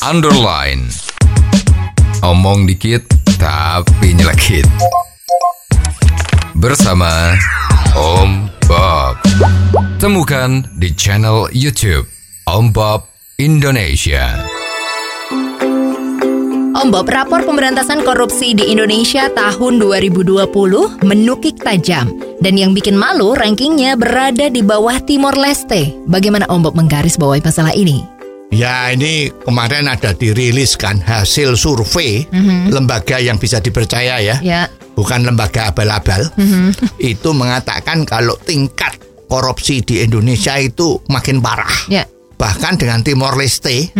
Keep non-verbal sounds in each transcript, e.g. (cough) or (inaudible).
underline. Omong dikit tapi nyelekit. Bersama Om Bob. Temukan di channel YouTube Om Bob Indonesia. Om Bob, rapor pemberantasan korupsi di Indonesia tahun 2020 menukik tajam. Dan yang bikin malu, rankingnya berada di bawah Timor Leste. Bagaimana Om Bob menggarisbawahi masalah ini? Ya ini kemarin ada dirilis kan hasil survei lembaga yang bisa dipercaya ya, Ya. bukan lembaga abal-abal. Itu mengatakan kalau tingkat korupsi di Indonesia itu makin parah. Ya. Bahkan dengan Timor Leste,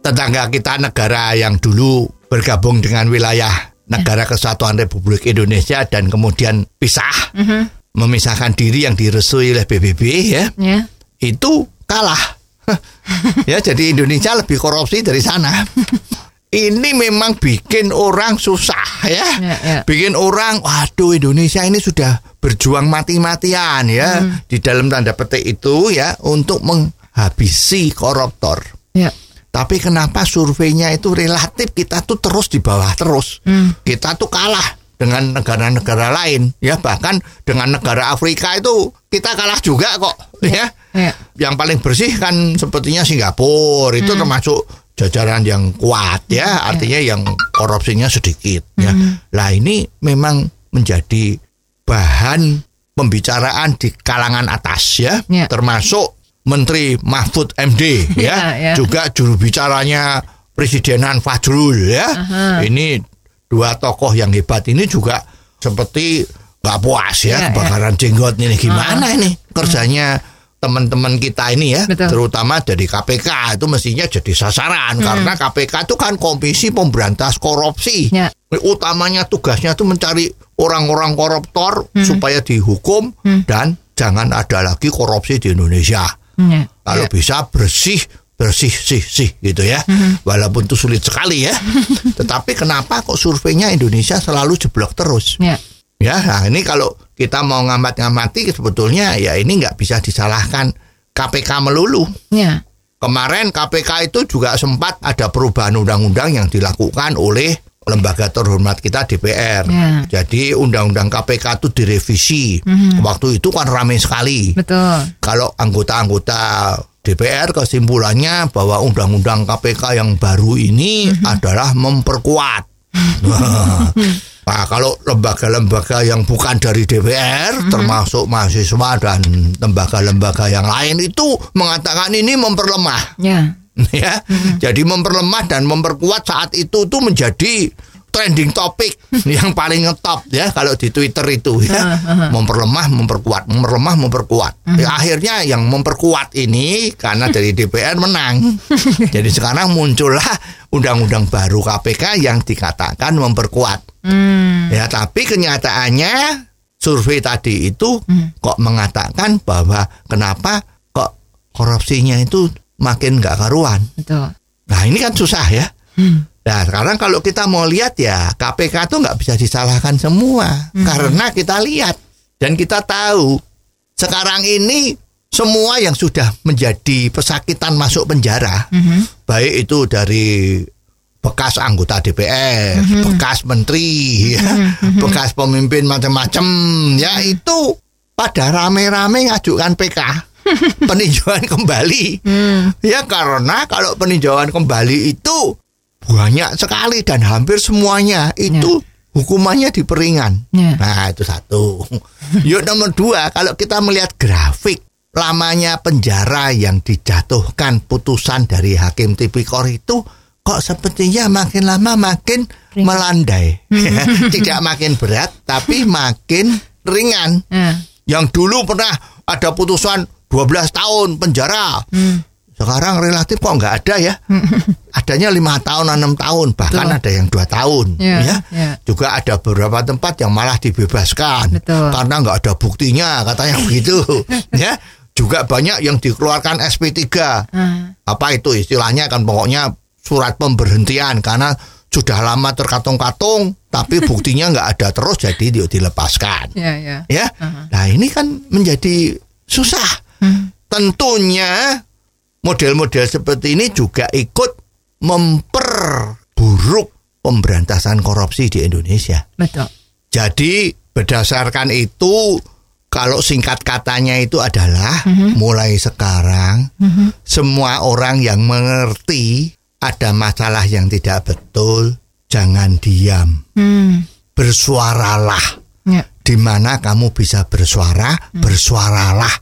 tetangga kita negara yang dulu bergabung dengan wilayah negara kesatuan Republik Indonesia dan kemudian pisah, memisahkan diri yang direstui oleh PBB ya Ya. itu kalah. (laughs) ya jadi Indonesia lebih korupsi dari sana. Ini memang bikin orang susah ya. Ya, ya. Bikin orang waduh Indonesia ini sudah berjuang mati-matian ya di dalam tanda petik itu ya untuk menghabisi koruptor. Ya. Tapi kenapa surveinya itu relatif kita tuh terus di bawah terus. Kita tuh kalah dengan negara-negara lain ya bahkan dengan negara Afrika itu kita kalah juga kok ya. Ya. Yang paling bersih kan sepertinya Singapura itu termasuk jajaran yang kuat ya, artinya yang korupsinya sedikit ya. Lah ini memang menjadi bahan pembicaraan di kalangan atas ya, Ya. termasuk Menteri Mahfud MD (laughs) ya, Ya, ya. juga juru bicaranya Presidenan Fajrul ya. Ini dua tokoh yang hebat ini juga seperti nggak puas Ya, ya. ya, kebakaran jenggot ini gimana ini kerjanya teman-teman kita ini ya, Betul. terutama dari KPK itu mestinya jadi sasaran karena KPK itu kan Komisi Pemberantas Korupsi. Ya. Utamanya tugasnya itu mencari orang-orang koruptor supaya dihukum dan jangan ada lagi korupsi di Indonesia. Ya. Kalau bisa bersih bersih sih sih gitu ya. Walaupun itu sulit sekali ya. (laughs) Tetapi kenapa kok surveinya Indonesia selalu jeblok terus? Ya. Ya, nah ini kalau kita mau ngamat-ngamati sebetulnya ya ini nggak bisa disalahkan KPK melulu. Ya. Kemarin KPK itu juga sempat ada perubahan undang-undang yang dilakukan oleh lembaga terhormat kita DPR. Ya. Jadi undang-undang KPK itu direvisi. Waktu itu kan ramai sekali. Betul. Kalau anggota-anggota DPR kesimpulannya bahwa undang-undang KPK yang baru ini adalah memperkuat. (laughs) Nah, kalau lembaga-lembaga yang bukan dari DPR, termasuk mahasiswa dan lembaga-lembaga yang lain itu mengatakan ini memperlemah, Ya. (laughs) ya. Jadi memperlemah dan memperkuat saat itu tuh menjadi trending topik (laughs) yang paling ngetop ya kalau di Twitter itu ya. Memperlemah, memperkuat, memperlemah, memperkuat. Ya, akhirnya yang memperkuat ini karena (laughs) dari DPR menang. (laughs) Jadi sekarang muncullah undang-undang baru KPK yang dikatakan memperkuat. Hmm. Ya, tapi kenyataannya survei tadi itu kok mengatakan bahwa kenapa kok korupsinya itu makin nggak karuan. Betul. Nah ini kan susah ya. Nah sekarang kalau kita mau lihat ya KPK tuh nggak bisa disalahkan semua. Karena kita lihat dan kita tahu sekarang ini semua yang sudah menjadi pesakitan masuk penjara baik itu dari bekas anggota DPR, bekas menteri, ya, bekas pemimpin macam-macam ya itu pada rame-rame ngajukan PK (laughs) peninjauan kembali. Ya karena kalau peninjauan kembali itu banyak sekali dan hampir semuanya itu hukumannya diperingan. Ya. Nah itu satu. (laughs) Yuk nomor dua kalau kita melihat grafik lamanya penjara yang dijatuhkan putusan dari hakim tipikor itu kok sepertinya makin lama makin melandai. (laughs) Tidak makin berat tapi makin ringan Ya. yang dulu pernah ada putusan 12 tahun penjara. Sekarang relatif kok nggak ada ya. (laughs) Adanya lima tahun, enam tahun, bahkan Betul. ada yang dua tahun. Ya, ya. ya. Juga ada beberapa tempat yang malah dibebaskan Betul. karena nggak ada buktinya, katanya (laughs) begitu. ya. Juga banyak yang dikeluarkan SP3. Ah. Apa itu istilahnya kan pokoknya surat pemberhentian karena sudah lama terkatung-katung tapi (laughs) buktinya nggak ada terus jadi dia dilepaskan Ya, ya. ya. Nah ini kan menjadi susah. Tentunya model-model seperti ini juga ikut memperburuk pemberantasan korupsi di Indonesia. Betul. Jadi berdasarkan itu kalau singkat katanya itu adalah mulai sekarang semua orang yang mengerti ada masalah yang tidak betul jangan diam Hmm. bersuaralah Ya. di mana kamu bisa bersuara bersuaralah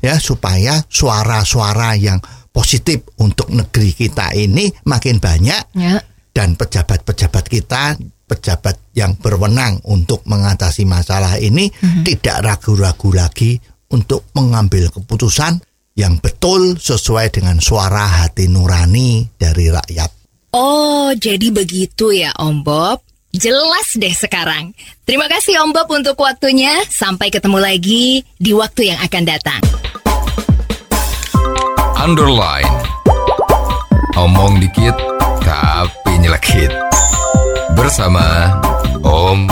ya supaya suara-suara yang positif untuk negeri kita ini makin banyak Ya. dan pejabat-pejabat kita, pejabat yang berwenang untuk mengatasi masalah ini tidak ragu-ragu lagi untuk mengambil keputusan yang betul sesuai dengan suara hati nurani dari rakyat. Oh, jadi begitu ya Om Bob. Jelas deh sekarang. Terima kasih Om Bob untuk waktunya. Sampai ketemu lagi di waktu yang akan datang. Underline. Omong dikit tapi nyelekit. Bersama Om